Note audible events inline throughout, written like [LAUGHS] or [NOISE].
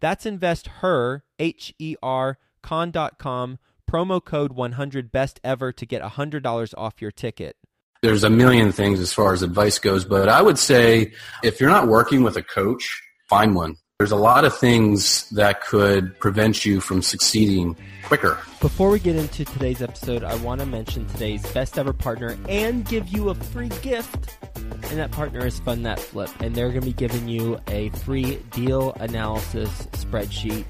That's investher, H E R, con.com promo code 100 best ever to get $100 off your ticket. There's a million things as far as advice goes, but I would say if you're not working with a coach, find one. There's a lot of things that could prevent you from succeeding quicker. Before we get into today's episode, I want to mention today's best ever partner and give you a free gift. And that partner is Fund That Flip. And they're going to be giving you a free deal analysis spreadsheet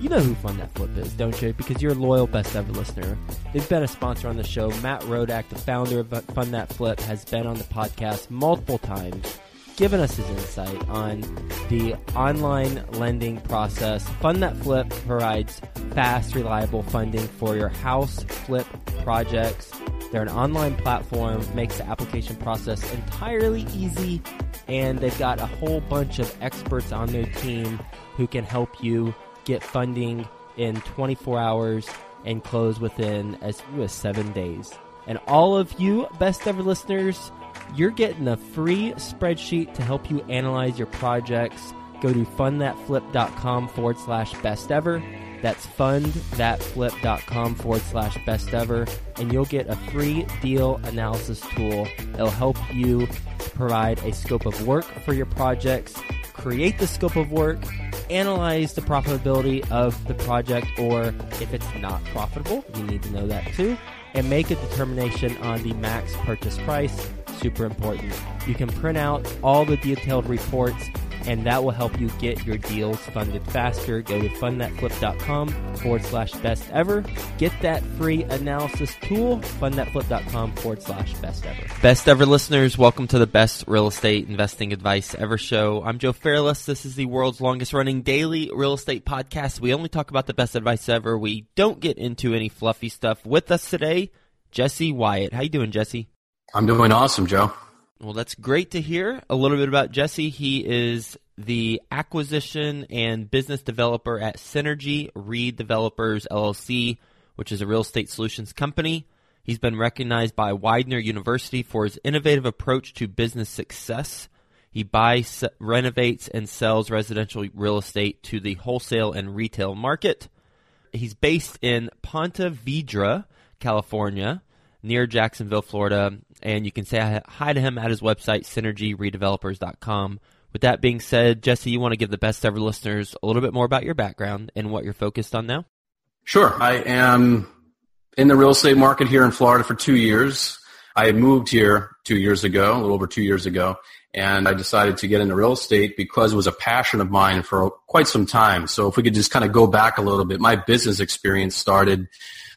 you know who Fund That Flip is, don't you? Because you're a loyal best ever listener. They've been a sponsor on the show. Matt Rodak, the founder of Fund That Flip, has been on the podcast multiple times, given us his insight on the online lending process. Fund That Flip provides fast, reliable funding for your house flip projects. They're an online platform, makes the application process entirely easy, and they've got a whole bunch of experts on their team who can help you get funding in 24 hours and close within as few as seven days. And all of you best ever listeners, you're getting a free spreadsheet to help you analyze your projects. Go to fundthatflip.com forward slash best ever. That's fundthatflip.com forward slash best ever. And you'll get a free deal analysis tool. It'll help you provide a scope of work for your projects, create the scope of work, analyze the profitability of the project, or if it's not profitable, you need to know that too, and make a determination on the max purchase price. Super important. You can print out all the detailed reports and that will help you get your deals funded faster. Go to fundthatflip.com forward slash best ever. Get that free analysis tool, fundthatflip.com forward slash best ever. Best ever listeners, welcome to the best real estate investing advice ever show. I'm Joe Fairless. This is the world's longest running daily real estate podcast. We only talk about the best advice ever. We don't get into any fluffy stuff. With us today, Jesse Wyatt. How you doing, Jesse? I'm doing awesome, Joe. Well, that's great to hear. A little bit about Jesse. He is the acquisition and business developer at Synergy Reed Developers LLC, which is a real estate solutions company. He's been recognized by Widener University for his innovative approach to business success. He buys, renovates, and sells residential real estate to the wholesale and retail market. He's based in Ponte Vedra, California, near Jacksonville, Florida, and you can say hi to him at his website, synergyredevelopers.com. With that being said, Jesse, you want to give the best ever listeners a little bit more about your background and what you're focused on now? Sure. I am in the real estate market here in Florida for two years. I moved here two years ago, a little over two years ago, and I decided to get into real estate because it was a passion of mine for quite some time. So if we could just kind of go back a little bit, my business experience started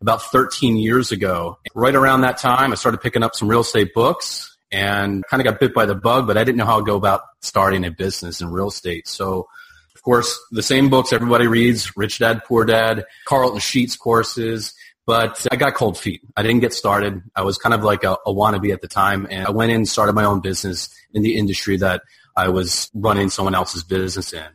about 13 years ago. Right around that time, I started picking up some real estate books and kind of got bit by the bug, but I didn't know how to go about starting a business in real estate. So, of course, the same books everybody reads, Rich Dad, Poor Dad, Carleton Sheets courses, but I got cold feet. I didn't get started. I was kind of like a, a wannabe at the time, and I went in and started my own business in the industry that I was running someone else's business in.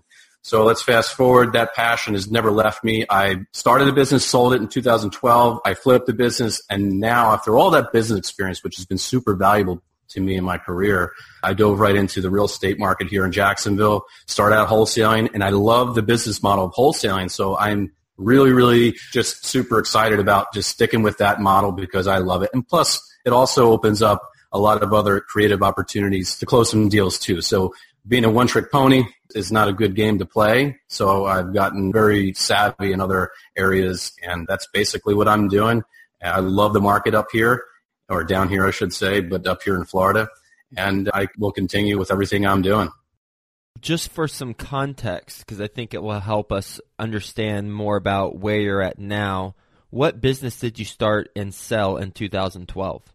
So let's fast forward. That passion has never left me. I started a business, sold it in 2012. I flipped the business. And now after all that business experience, which has been super valuable to me in my career, I dove right into the real estate market here in Jacksonville, started out wholesaling, and I love the business model of wholesaling. So I'm really, really just super excited about just sticking with that model because I love it. And plus, it also opens up a lot of other creative opportunities to close some deals too. So being a one-trick pony, is not a good game to play. So I've gotten very savvy in other areas, and that's basically what I'm doing. I love the market up here, or down here, I should say, but up here in Florida, and I will continue with everything I'm doing. Just for some context, because I think it will help us understand more about where you're at now. What business did you start and sell in 2012?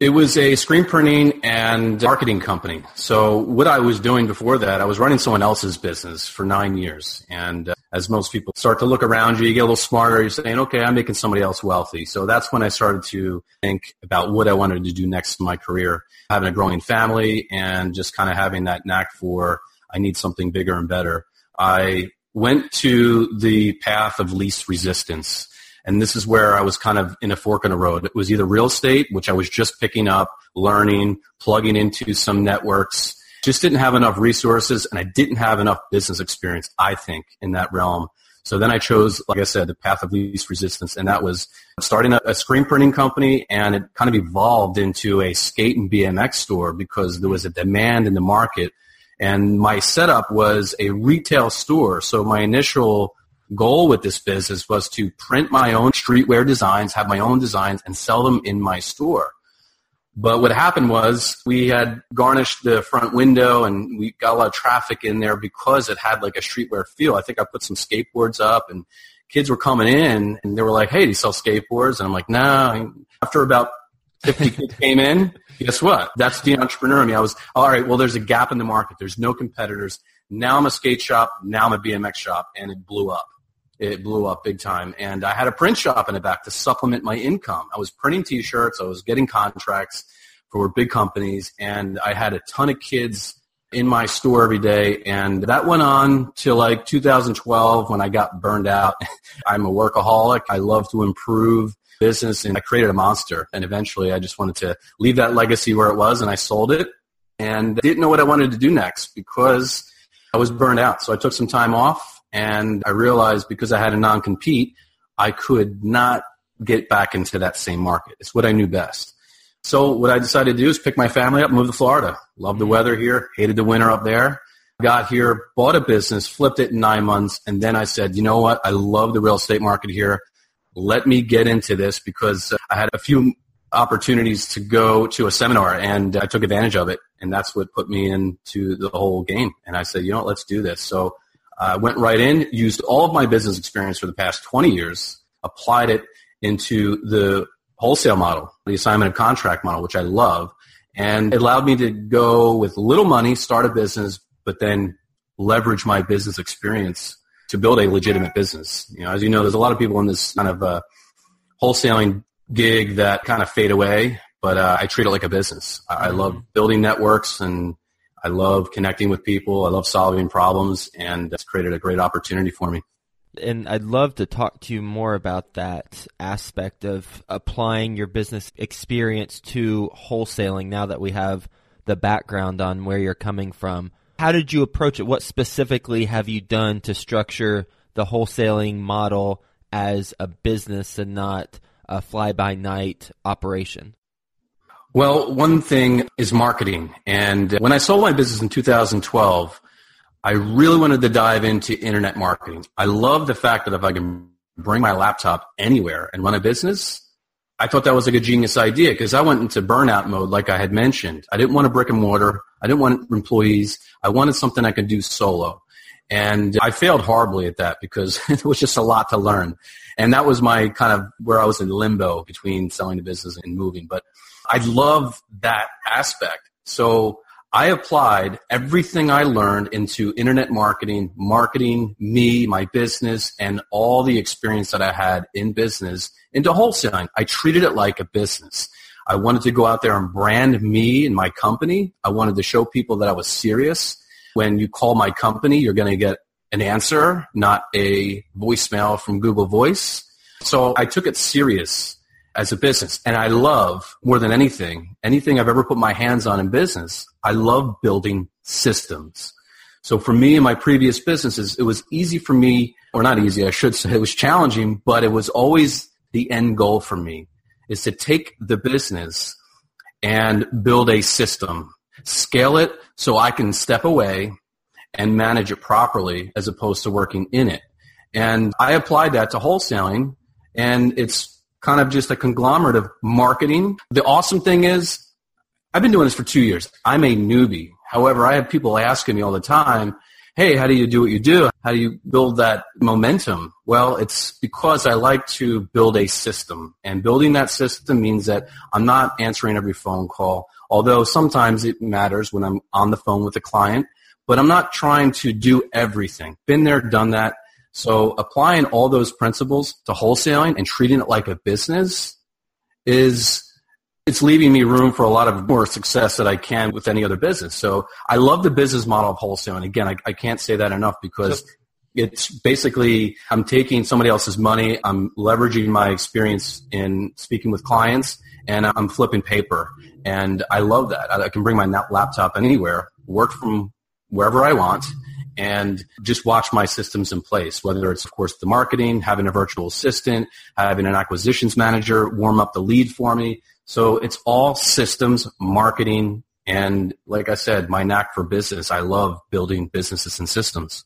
It was a screen printing and marketing company. So what I was doing before that, I was running someone else's business for nine years. And uh, as most people start to look around you, you get a little smarter. You're saying, okay, I'm making somebody else wealthy. So that's when I started to think about what I wanted to do next in my career, having a growing family and just kind of having that knack for I need something bigger and better. I went to the path of least resistance. And this is where I was kind of in a fork in the road. It was either real estate, which I was just picking up, learning, plugging into some networks, just didn't have enough resources and I didn't have enough business experience, I think, in that realm. So then I chose, like I said, the path of least resistance, and that was starting a, a, screen printing company, and it kind of evolved into a skate and BMX store because there was a demand in the market. And my setup was a retail store. So my initial goal with this business was to print my own streetwear designs, have my own designs, and sell them in my store. But what happened was we had garnished the front window and we got a lot of traffic in there because it had like a streetwear feel. I think I put some skateboards up and kids were coming in and they were like, hey, do you sell skateboards? And I'm like, no. Nah. After about 50 [LAUGHS] kids came in, guess what? That's the entrepreneur in me. I was, all right, well, there's a gap in the market. There's no competitors. Now I'm a skate shop. Now I'm a BMX shop. And it blew up it blew up big time. And I had a print shop in the back to supplement my income. I was printing t-shirts. I was getting contracts for big companies and I had a ton of kids in my store every day. And that went on till like 2012 when I got burned out. [LAUGHS] I'm a workaholic. I love to improve business and I created a monster. And eventually I just wanted to leave that legacy where it was and I sold it and didn't know what I wanted to do next because I was burned out. So I took some time off and I realized because I had a non-compete, I could not get back into that same market. It's what I knew best. So what I decided to do is pick my family up, move to Florida. Love the mm-hmm. weather here, hated the winter up there. Got here, bought a business, flipped it in nine months, and then I said, you know what? I love the real estate market here. Let me get into this because uh, I had a few opportunities to go to a seminar and I took advantage of it. And that's what put me into the whole game. And I said, you know what? Let's do this. So I uh, went right in, used all of my business experience for the past 20 years, applied it into the wholesale model, the assignment of contract model, which I love, and it allowed me to go with little money, start a business, but then leverage my business experience to build a legitimate business. You know, as you know, there's a lot of people in this kind of uh, wholesaling gig that kind of fade away, but uh, I treat it like a business. I, I love building networks and I love connecting with people. I love solving problems, and it's created a great opportunity for me. And I'd love to talk to you more about that aspect of applying your business experience to wholesaling now that we have the background on where you're coming from. How did you approach it? What specifically have you done to structure the wholesaling model as a business and not a fly by night operation? Well, one thing is marketing. And when I sold my business in 2012, I really wanted to dive into internet marketing. I love the fact that if I can bring my laptop anywhere and run a business, I thought that was like a genius idea because I went into burnout mode, like I had mentioned. I didn't want a brick and mortar. I didn't want employees. I wanted something I could do solo. And I failed horribly at that because [LAUGHS] it was just a lot to learn. And that was my kind of where I was in limbo between selling the business and moving. But I love that aspect. So I applied everything I learned into internet marketing, marketing me, my business, and all the experience that I had in business into wholesaling. I treated it like a business. I wanted to go out there and brand me and my company. I wanted to show people that I was serious. When you call my company, you're going to get an answer, not a voicemail from Google Voice. So I took it serious as a business. And I love more than anything, anything I've ever put my hands on in business, I love building systems. So for me in my previous businesses, it was easy for me, or not easy, I should say, it was challenging, but it was always the end goal for me is to take the business and build a system, scale it so I can step away and manage it properly as opposed to working in it. And I applied that to wholesaling and it's kind of just a conglomerate of marketing. The awesome thing is I've been doing this for two years. I'm a newbie. However, I have people asking me all the time, hey, how do you do what you do? How do you build that momentum? Well, it's because I like to build a system. And building that system means that I'm not answering every phone call, although sometimes it matters when I'm on the phone with a client, but I'm not trying to do everything. Been there, done that. So applying all those principles to wholesaling and treating it like a business is it's leaving me room for a lot of more success that I can with any other business. So I love the business model of wholesaling. Again, I, I can't say that enough because it's basically I'm taking somebody else's money, I'm leveraging my experience in speaking with clients, and I'm flipping paper. And I love that. I can bring my laptop anywhere, work from wherever I want, and just watch my systems in place, whether it's, of course, the marketing, having a virtual assistant, having an acquisitions manager warm up the lead for me. So it's all systems, marketing, and like I said, my knack for business. I love building businesses and systems.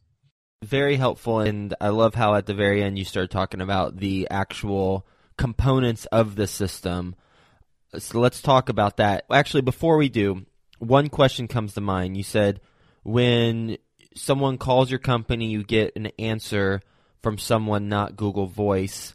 Very helpful, and I love how at the very end you start talking about the actual components of the system. So let's talk about that. Actually, before we do, one question comes to mind. You said when someone calls your company, you get an answer from someone not Google Voice.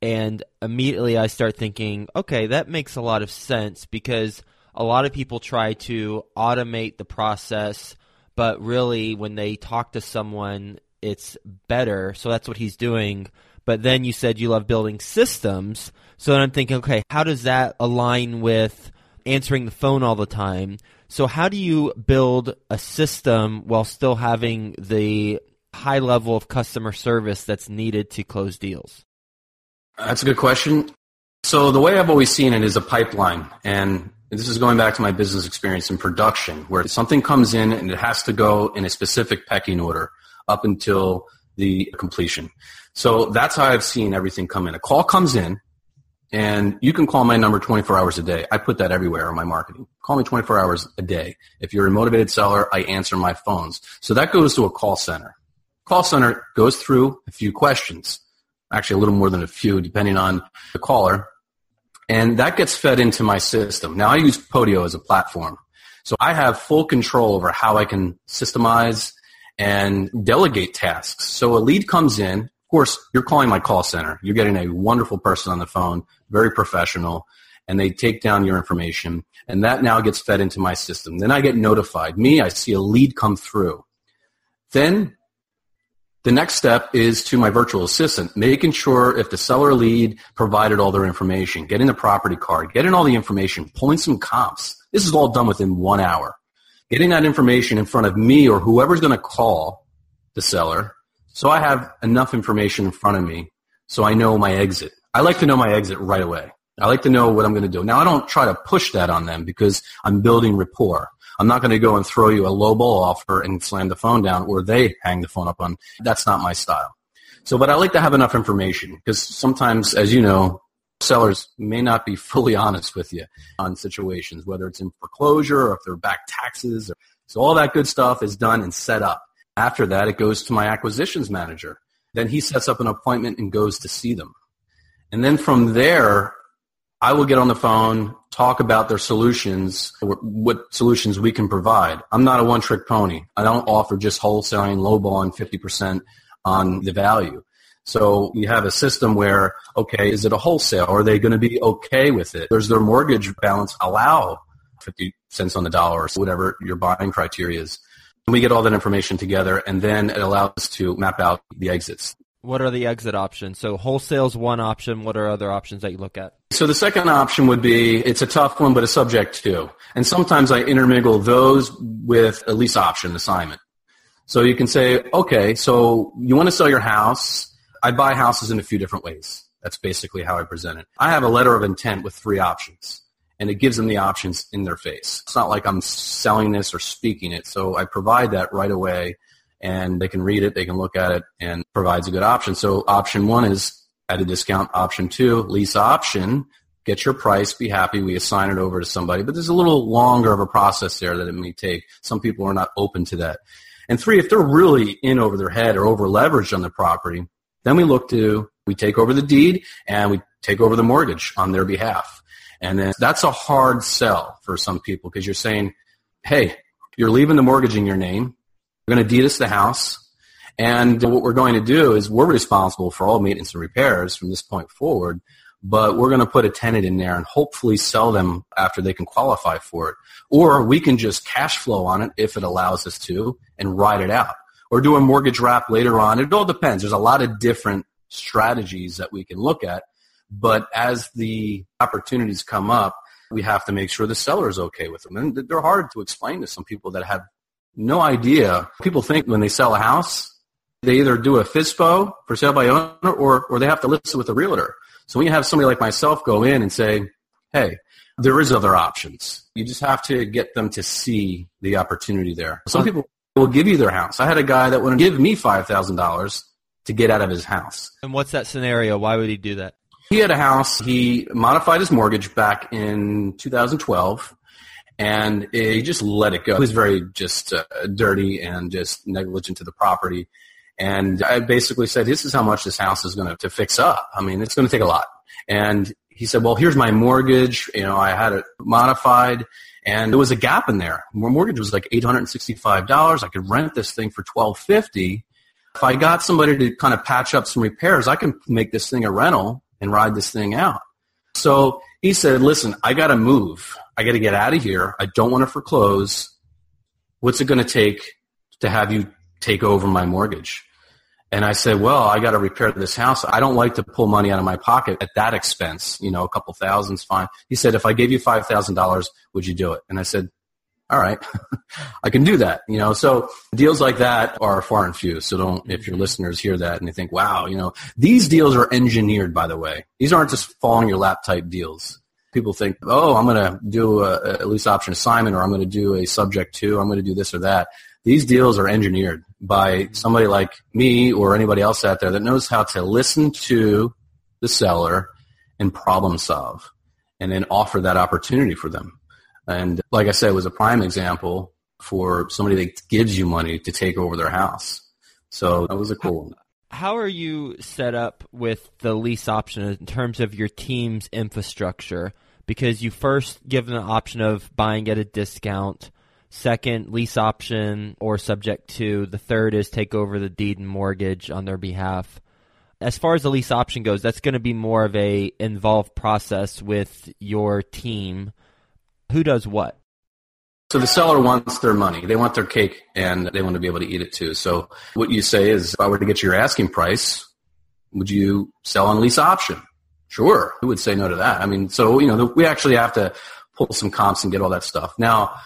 And immediately I start thinking, okay, that makes a lot of sense because a lot of people try to automate the process, but really when they talk to someone, it's better. So that's what he's doing. But then you said you love building systems. So I'm thinking, okay, how does that align with answering the phone all the time? So how do you build a system while still having the high level of customer service that's needed to close deals? That's a good question. So the way I've always seen it is a pipeline. And this is going back to my business experience in production, where something comes in and it has to go in a specific pecking order up until the completion. So that's how I've seen everything come in. A call comes in, and you can call my number 24 hours a day. I put that everywhere in my marketing. Call me 24 hours a day. If you're a motivated seller, I answer my phones. So that goes to a call center. Call center goes through a few questions, actually a little more than a few depending on the caller. And that gets fed into my system. Now I use Podio as a platform. So I have full control over how I can systemize and delegate tasks. So a lead comes in, course, you're calling my call center. You're getting a wonderful person on the phone, very professional, and they take down your information, and that now gets fed into my system. Then I get notified. Me, I see a lead come through. Then the next step is to my virtual assistant, making sure if the seller lead provided all their information, getting the property card, getting all the information, pulling some comps. This is all done within one hour. Getting that information in front of me or whoever's going to call the seller so I have enough information in front of me so I know my exit. I like to know my exit right away. I like to know what I'm going to do. Now I don't try to push that on them because I'm building rapport. I'm not going to go and throw you a low ball offer and slam the phone down or they hang the phone up on. That's not my style. So, but I like to have enough information because sometimes, as you know, sellers may not be [LAUGHS] fully honest with you on situations, whether it's in foreclosure or if they're back taxes. Or, so all that good stuff is done and set up. After that, it goes to my acquisitions manager. Then he sets up an appointment and goes to see them. And then from there, I will get on the phone, talk about their solutions, what solutions we can provide. I'm not a one-trick pony. I don't offer just wholesaling, lowballing 50% on the value. So we have a system where, okay, is it a wholesale? Are they going to be okay with it? Does their mortgage balance allow 50 cents on the dollar or whatever your buying criteria is? We get all that information together, and then it allows us to map out the exits. What are the exit options? So wholesale's one option. What are other options that you look at? So the second option would be it's a tough one, but a subject to. And sometimes I intermingle those with a lease option assignment. So you can say, okay, so you want to sell your house. I buy houses in a few different ways. That's basically how I present it. I have a letter of intent with three options and it gives them the options in their face. It's not like I'm selling this or speaking it. So I provide that right away and they can read it, they can look at it and provides a good option. So option one is at a discount. Option two, lease option, get your price, be happy, we assign it over to somebody. But there's a little longer of a process there that it may take. Some people are not open to that. And three, if they're really in over their head or over leveraged on the property, then we look to, we take over the deed and we take over the mortgage on their behalf. And then that's a hard sell for some people because you're saying, hey, you're leaving the mortgage in your name. We're going to deed us the house. And what we're going to do is we're responsible for all maintenance and repairs from this point forward, but we're going to put a tenant in there and hopefully sell them after they can qualify for it. Or we can just cash flow on it if it allows us to and ride it out. Or do a mortgage wrap later on. It all depends. There's a lot of different strategies that we can look at. But as the opportunities come up, we have to make sure the seller is okay with them. And they're hard to explain to some people that have no idea. People think when they sell a house, they either do a FSBO for sale by owner or, or they have to list it with a realtor. So when you have somebody like myself go in and say, hey, there is other options. You just have to get them to see the opportunity there. Some people will give you their house. I had a guy that would give me $5,000 to get out of his house. And what's that scenario? Why would he do that? He had a house. He modified his mortgage back in 2012 and he just let it go. He was very just uh, dirty and just negligent to the property. And I basically said, this is how much this house is going to, to fix up. I mean, it's going to take a lot. And he said, well, here's my mortgage. You know, I had it modified and there was a gap in there. My mortgage was like $865. I could rent this thing for 1250 If I got somebody to kind of patch up some repairs, I can make this thing a rental and ride this thing out. So he said, listen, I got to move. I got to get out of here. I don't want to foreclose. What's it going to take to have you take over my mortgage? And I said, well, I got to repair this house. I don't like to pull money out of my pocket at that expense. You know, a couple thousand's fine. He said, if I gave you $5,000, would you do it? And I said, all right, [LAUGHS] I can do that. You know, so deals like that are far and few. So don't, if your listeners hear that and they think, wow, you know, these deals are engineered, by the way. These aren't just falling your lap type deals. People think, oh, I'm going to do a, a lease option assignment or I'm going to do a subject to, I'm going to do this or that. These deals are engineered by somebody like me or anybody else out there that knows how to listen to the seller and problem solve and then offer that opportunity for them. And like I said, it was a prime example for somebody that gives you money to take over their house. So that was a cool one. How are you set up with the lease option in terms of your team's infrastructure? Because you first give them the option of buying at a discount, second lease option or subject to, the third is take over the deed and mortgage on their behalf. As far as the lease option goes, that's going to be more of a involved process with your team who does what? So the seller wants their money. They want their cake and they want to be able to eat it too. So what you say is, if I were to get your asking price, would you sell on lease option? Sure. Who would say no to that? I mean, so, you know, we actually have to pull some comps and get all that stuff. Now,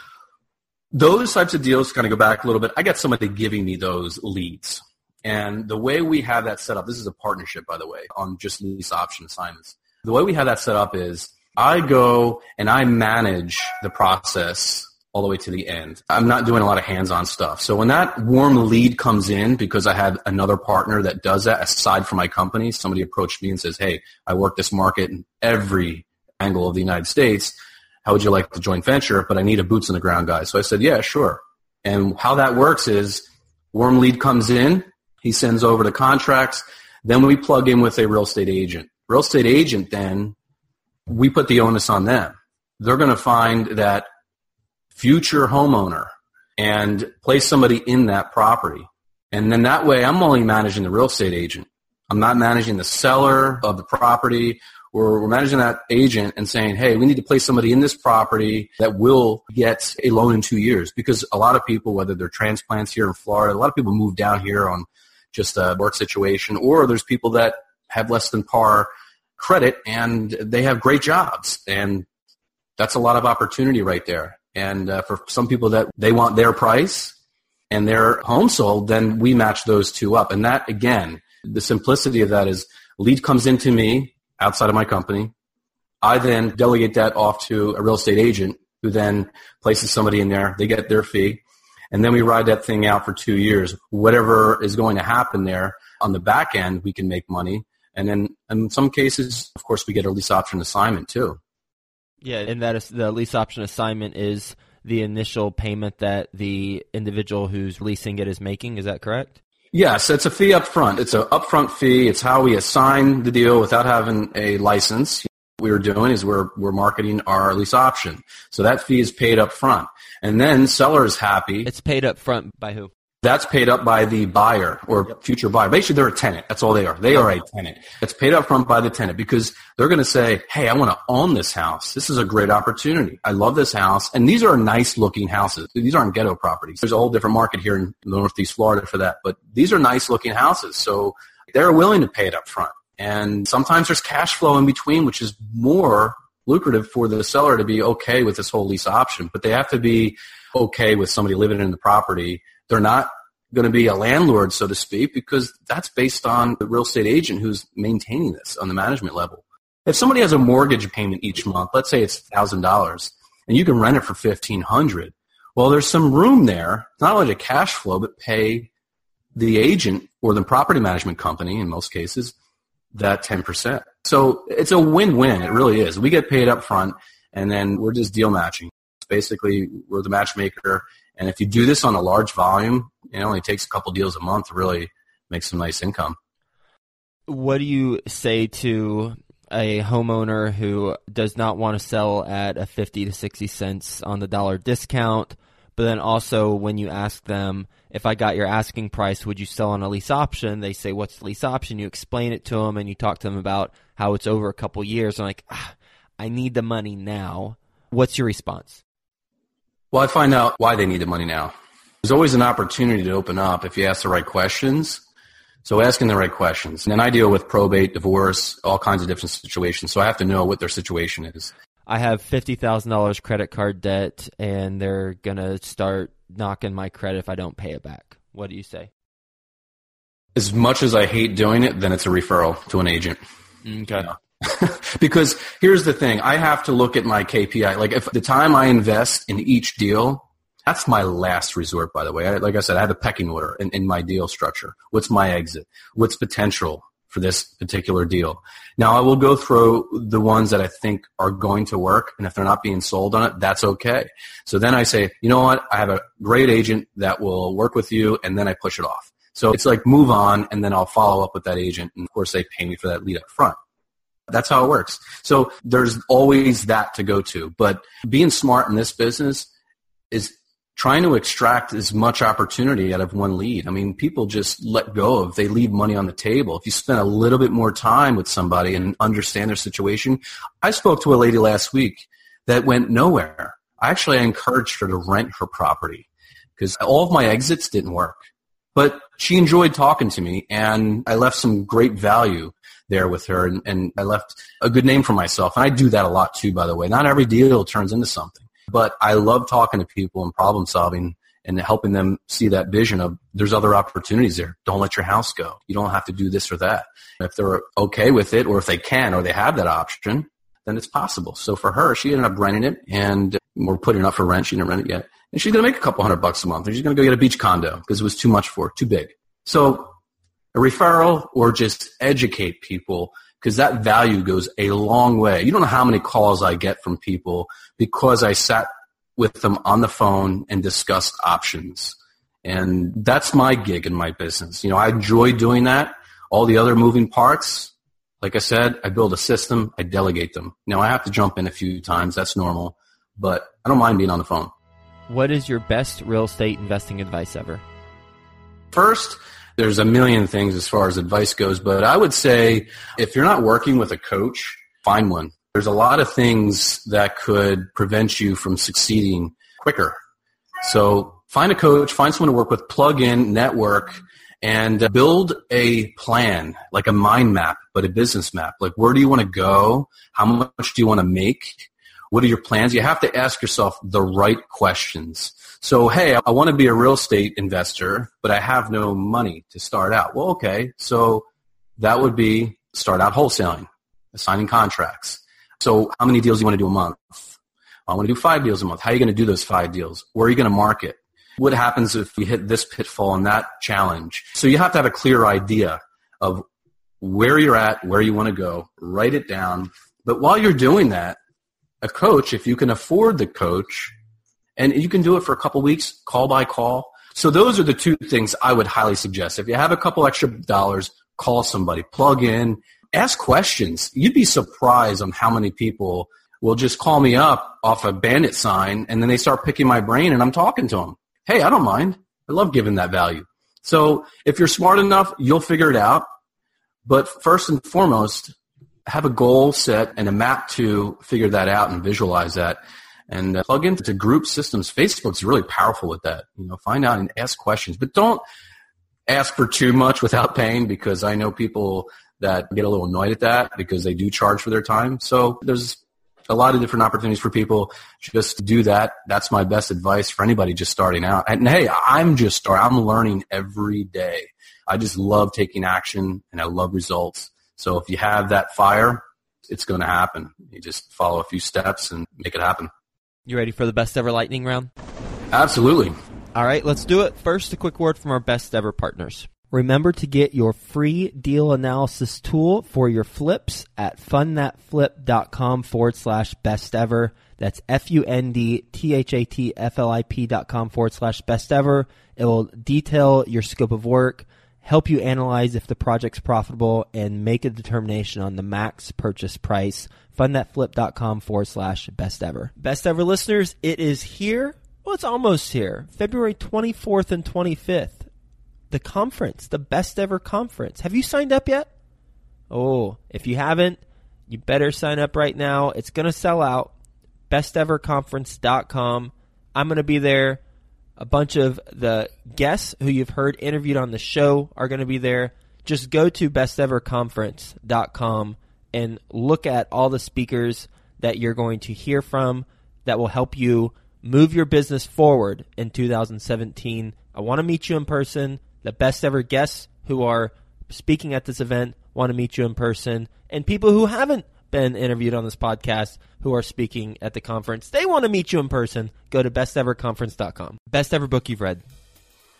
those types of deals kind of go back a little bit. I got somebody giving me those leads. And the way we have that set up, this is a partnership, by the way, on just lease option assignments. The way we have that set up is I go and I manage the process all the way to the end. I'm not doing a lot of hands-on stuff. So when that warm lead comes in, because I have another partner that does that aside from my company, somebody approached me and says, hey, I work this market in every angle of the United States. How would you like to join venture? But I need a boots on the ground guy. So I said, yeah, sure. And how that works is warm lead comes in. He sends over the contracts. Then we plug in with a real estate agent. Real estate agent then we put the onus on them. They're going to find that future homeowner and place somebody in that property. And then that way I'm only managing the real estate agent. I'm not managing the seller of the property. We're, we're managing that agent and saying, hey, we need to place somebody in this property that will get a loan in two years. Because a lot of people, whether they're transplants here in Florida, a lot of people move down here on just a work situation, or there's people that have less than par credit and they have great jobs and that's a lot of opportunity right there. And uh, for some people that they want their price and their home sold, then we match those two up. And that again, the simplicity of that is lead comes into me outside of my company. I then delegate that off to a real estate agent who then places somebody in there. They get their fee. And then we ride that thing out for two years. Whatever is going to happen there on the back end, we can make money. And then in some cases, of course, we get a lease option assignment too. Yeah, and that is the lease option assignment is the initial payment that the individual who's leasing it is making. Is that correct? Yes, it's a fee up front. It's an upfront fee. It's how we assign the deal without having a license. What we're doing is we're, we're marketing our lease option. So that fee is paid up front. And then seller is happy. It's paid up front by who? That's paid up by the buyer or yep. future buyer. Basically, they're a tenant. That's all they are. They are a tenant. It's paid up front by the tenant because they're going to say, hey, I want to own this house. This is a great opportunity. I love this house. And these are nice looking houses. These aren't ghetto properties. There's a whole different market here in Northeast Florida for that. But these are nice looking houses. So they're willing to pay it up front. And sometimes there's cash flow in between, which is more lucrative for the seller to be okay with this whole lease option. But they have to be okay with somebody living in the property they're not going to be a landlord, so to speak, because that's based on the real estate agent who's maintaining this on the management level. If somebody has a mortgage payment each month, let's say it's thousand dollars, and you can rent it for fifteen hundred, well, there's some room there, not only to cash flow, but pay the agent or the property management company in most cases that 10%. So it's a win-win. It really is. We get paid up front and then we're just deal matching. Basically, we're the matchmaker and if you do this on a large volume, it only takes a couple deals a month to really make some nice income. What do you say to a homeowner who does not want to sell at a 50 to 60 cents on the dollar discount, but then also when you ask them, if I got your asking price, would you sell on a lease option? They say, what's the lease option? You explain it to them and you talk to them about how it's over a couple years. I'm like, ah, I need the money now. What's your response? Well, I find out why they need the money now. There's always an opportunity to open up if you ask the right questions. So asking the right questions. And then I deal with probate, divorce, all kinds of different situations. So I have to know what their situation is. I have $50,000 credit card debt and they're going to start knocking my credit if I don't pay it back. What do you say? As much as I hate doing it, then it's a referral to an agent. Okay. You know? [LAUGHS] because here's the thing. I have to look at my KPI. Like if the time I invest in each deal, that's my last resort, by the way. I, like I said, I have a pecking order in, in my deal structure. What's my exit? What's potential for this particular deal? Now I will go through the ones that I think are going to work. And if they're not being sold on it, that's okay. So then I say, you know what? I have a great agent that will work with you. And then I push it off. So it's like move on and then I'll follow up with that agent. And of course they pay me for that lead up front. That's how it works. So there's always that to go to. But being smart in this business is trying to extract as much opportunity out of one lead. I mean, people just let go of, they leave money on the table. If you spend a little bit more time with somebody and understand their situation. I spoke to a lady last week that went nowhere. I actually encouraged her to rent her property because all of my exits didn't work. But she enjoyed talking to me and I left some great value there with her and, and I left a good name for myself. And I do that a lot too, by the way. Not every deal turns into something, but I love talking to people and problem solving and helping them see that vision of there's other opportunities there. Don't let your house go. You don't have to do this or that. If they're okay with it or if they can or they have that option, then it's possible. So for her, she ended up renting it and we're putting up for rent. She didn't rent it yet. And she's going to make a couple hundred bucks a month. And she's going to go get a beach condo because it was too much for her, too big. So a referral or just educate people because that value goes a long way. You don't know how many calls I get from people because I sat with them on the phone and discussed options. And that's my gig in my business. You know, I enjoy doing that. All the other moving parts, like I said, I build a system, I delegate them. Now I have to jump in a few times, that's normal, but I don't mind being on the phone. What is your best real estate investing advice ever? First, there's a million things as far as advice goes, but I would say if you're not working with a coach, find one. There's a lot of things that could prevent you from succeeding quicker. So find a coach, find someone to work with, plug in, network, and uh, build a plan, like a mind map, but a business map. Like where do you want to go? How much do you want to make? What are your plans? You have to ask yourself the right questions. So, hey, I want to be a real estate investor, but I have no money to start out. Well, okay. So that would be start out wholesaling, signing contracts. So how many deals do you want to do a month? I want to do five deals a month. How are you going to do those five deals? Where are you going to market? What happens if you hit this pitfall and that challenge? So you have to have a clear idea of where you're at, where you want to go, write it down. But while you're doing that, a coach, if you can afford the coach, And you can do it for a couple weeks, call by call. So those are the two things I would highly suggest. If you have a couple extra dollars, call somebody, plug in, ask questions. You'd be surprised on how many people will just call me up off a bandit sign and then they start picking my brain and I'm talking to them. Hey, I don't mind. I love giving that value. So if you're smart enough, you'll figure it out. But first and foremost, have a goal set and a map to figure that out and visualize that and uh, plug into group systems. Facebook's really powerful with that. You know, find out and ask questions, but don't ask for too much without paying because I know people that get a little annoyed at that because they do charge for their time. So there's a lot of different opportunities for people just to do that. That's my best advice for anybody just starting out. And hey, I'm just starting. I'm learning every day. I just love taking action and I love results. So if you have that fire, it's going to happen. You just follow a few steps and make it happen. You ready for the best ever lightning round? Absolutely. All right, let's do it. First, a quick word from our best ever partners. Remember to get your free deal analysis tool for your flips at fundthatflip.com forward slash best ever. That's F U N D T H A T F L I P dot com forward slash best ever. It will detail your scope of work, help you analyze if the project's profitable, and make a determination on the max purchase price. Fundthatflip.com forward slash best ever. Best ever listeners, it is here. Well, it's almost here. February 24th and 25th the conference, the best ever conference. Have you signed up yet? Oh, if you haven't, you better sign up right now. It's going to sell out. Besteverconference.com. I'm going to be there. A bunch of the guests who you've heard interviewed on the show are going to be there. Just go to besteverconference.com and look at all the speakers that you're going to hear from that will help you move your business forward in 2017. I want to meet you in person the best ever guests who are speaking at this event want to meet you in person, and people who haven't been interviewed on this podcast who are speaking at the conference, they want to meet you in person. Go to besteverconference.com. Best ever book you've read.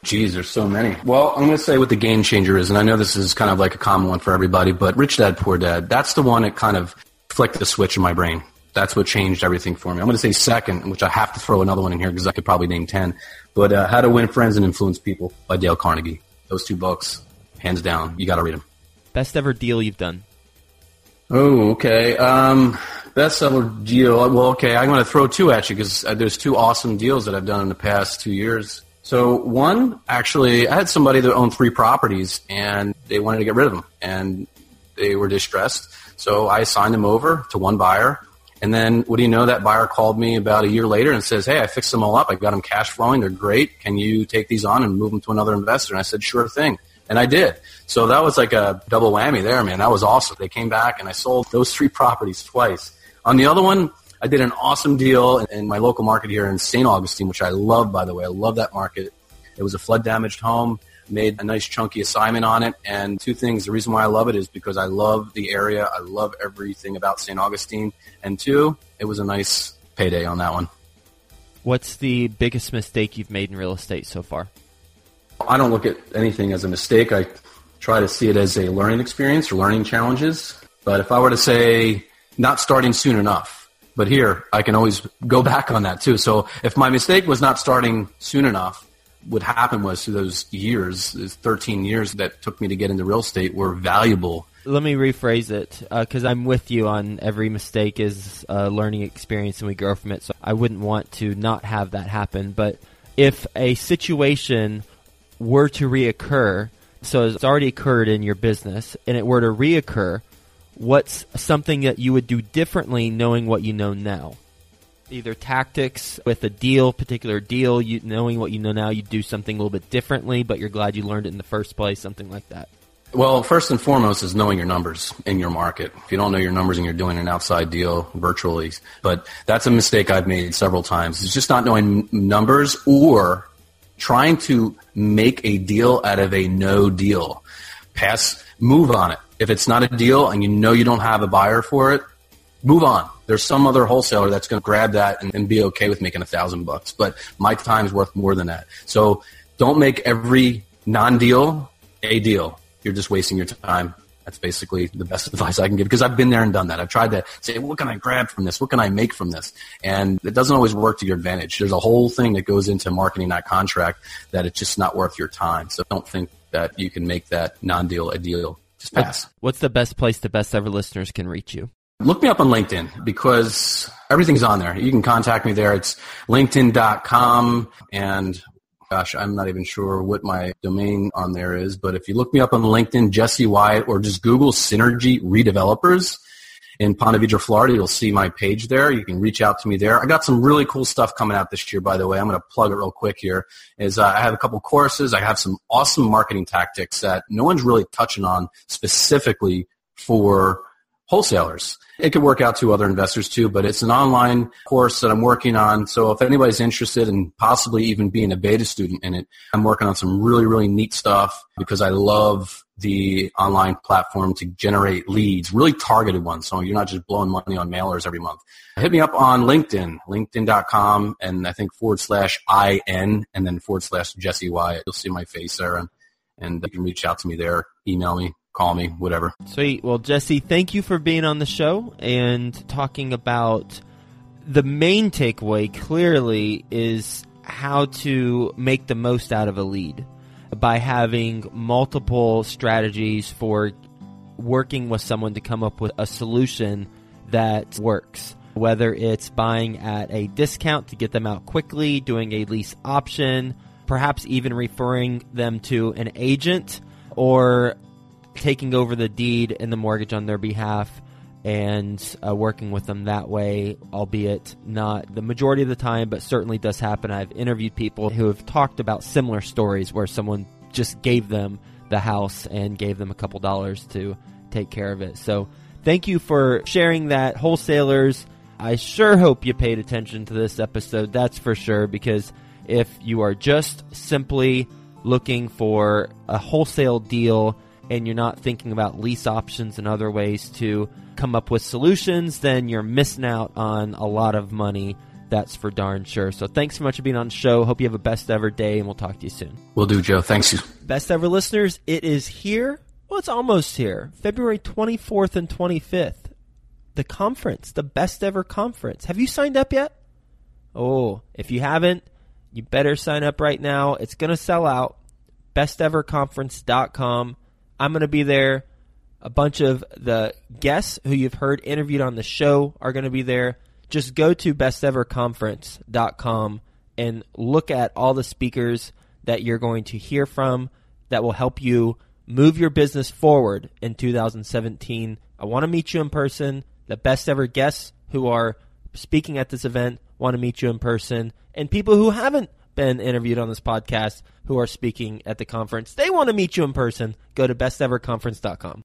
Geez, there's so many. Well, I'm going to say what the game changer is, and I know this is kind of like a common one for everybody, but Rich Dad Poor Dad, that's the one that kind of flicked the switch in my brain. That's what changed everything for me. I'm going to say second, which I have to throw another one in here because I could probably name 10. But uh, How to Win Friends and Influence People by Dale Carnegie. Those two books, hands down. You got to read them. Best ever deal you've done? Oh, okay. Um, best ever deal. Well, okay, I'm going to throw two at you because uh, there's two awesome deals that I've done in the past two years. So one, actually, I had somebody that owned three properties and they wanted to get rid of them and they were distressed. So I signed them over to one buyer and then, what do you know? That buyer called me about a year later and says, "Hey, I fixed them all up. I got them cash flowing. They're great. Can you take these on and move them to another investor?" And I said, "Sure thing." And I did. So that was like a double whammy there, man. That was awesome. They came back and I sold those three properties twice. On the other one, I did an awesome deal in my local market here in St. Augustine, which I love, by the way. I love that market. It was a flood damaged home made a nice chunky assignment on it. And two things. The reason why I love it is because I love the area. I love everything about St. Augustine. And two, it was a nice payday on that one. What's the biggest mistake you've made in real estate so far? I don't look at anything as a mistake. I try to see it as a learning experience or learning challenges. But if I were to say not starting soon enough, but here I can always go back on that too. So if my mistake was not starting soon enough, what happened was through those years, 13 years that took me to get into real estate were valuable. Let me rephrase it because uh, I'm with you on every mistake is a learning experience and we grow from it. So I wouldn't want to not have that happen. But if a situation were to reoccur, so it's already occurred in your business and it were to reoccur, what's something that you would do differently knowing what you know now? either tactics with a deal, particular deal, you knowing what you know now, you do something a little bit differently, but you're glad you learned it in the first place, something like that. Well, first and foremost is knowing your numbers in your market. If you don't know your numbers and you're doing an outside deal virtually, but that's a mistake I've made several times. It's just not knowing numbers or trying to make a deal out of a no deal. Pass, move on it. If it's not a deal and you know you don't have a buyer for it, move on. There's some other wholesaler that's going to grab that and, and be okay with making a thousand bucks, but my time's worth more than that. So don't make every non-deal a deal. You're just wasting your time. That's basically the best [LAUGHS] advice I can give because I've been there and done that. I've tried to say, what can I grab from this? What can I make from this? And it doesn't always work to your advantage. There's a whole thing that goes into marketing that contract that it's just not worth your time. So don't think that you can make that non-deal a deal. Just pass. What's the best place the best ever listeners can reach you? Look me up on LinkedIn because everything's on there. You can contact me there. It's linkedin.com and gosh, I'm not even sure what my domain on there is, but if you look me up on LinkedIn, Jesse Wyatt, or just Google Synergy Redevelopers in Ponte Vedra, Florida, you'll see my page there. You can reach out to me there. I got some really cool stuff coming out this year, by the way. I'm going to plug it real quick here. Is uh, I have a couple courses. I have some awesome marketing tactics that no one's really touching on specifically for wholesalers. It could work out to other investors too, but it's an online course that I'm working on. So if anybody's interested in possibly even being a beta student in it, I'm working on some really, really neat stuff because I love the online platform to generate leads, really targeted ones. So you're not just blowing money on mailers every month. Hit me up on LinkedIn, linkedin.com, and I think forward slash IN and then forward slash Jesse Wyatt. You'll see my face there and, you can reach out to me there, email me, call me, whatever. Sweet. Well, Jesse, thank you for being on the show and talking about the main takeaway clearly is how to make the most out of a lead by having multiple strategies for working with someone to come up with a solution that works. Whether it's buying at a discount to get them out quickly, doing a lease option, perhaps even referring them to an agent, or taking over the deed and the mortgage on their behalf and uh, working with them that way, albeit not the majority of the time, but certainly does happen. I've interviewed people who have talked about similar stories where someone just gave them the house and gave them a couple dollars to take care of it. So thank you for sharing that, wholesalers. I sure hope you paid attention to this episode, that's for sure, because if you are just simply looking for a wholesale deal, and you're not thinking about lease options and other ways to come up with solutions, then you're missing out on a lot of money. That's for darn sure. So thanks so much for being on the show. Hope you have a best ever day, and we'll talk to you soon. We'll do, Joe. Thanks you. Best ever listeners, it is here. Well, it's almost here. February 24th and 25th. The conference, the best ever conference. Have you signed up yet? Oh, if you haven't, you better sign up right now. It's going to sell out. Besteverconference.com. I'm going to be there. A bunch of the guests who you've heard interviewed on the show are going to be there. Just go to besteverconference.com and look at all the speakers that you're going to hear from that will help you move your business forward in 2017. I want to meet you in person. The best ever guests who are speaking at this event want to meet you in person. And people who haven't been interviewed on this podcast who are speaking at the conference. They want to meet you in person. Go to besteverconference.com.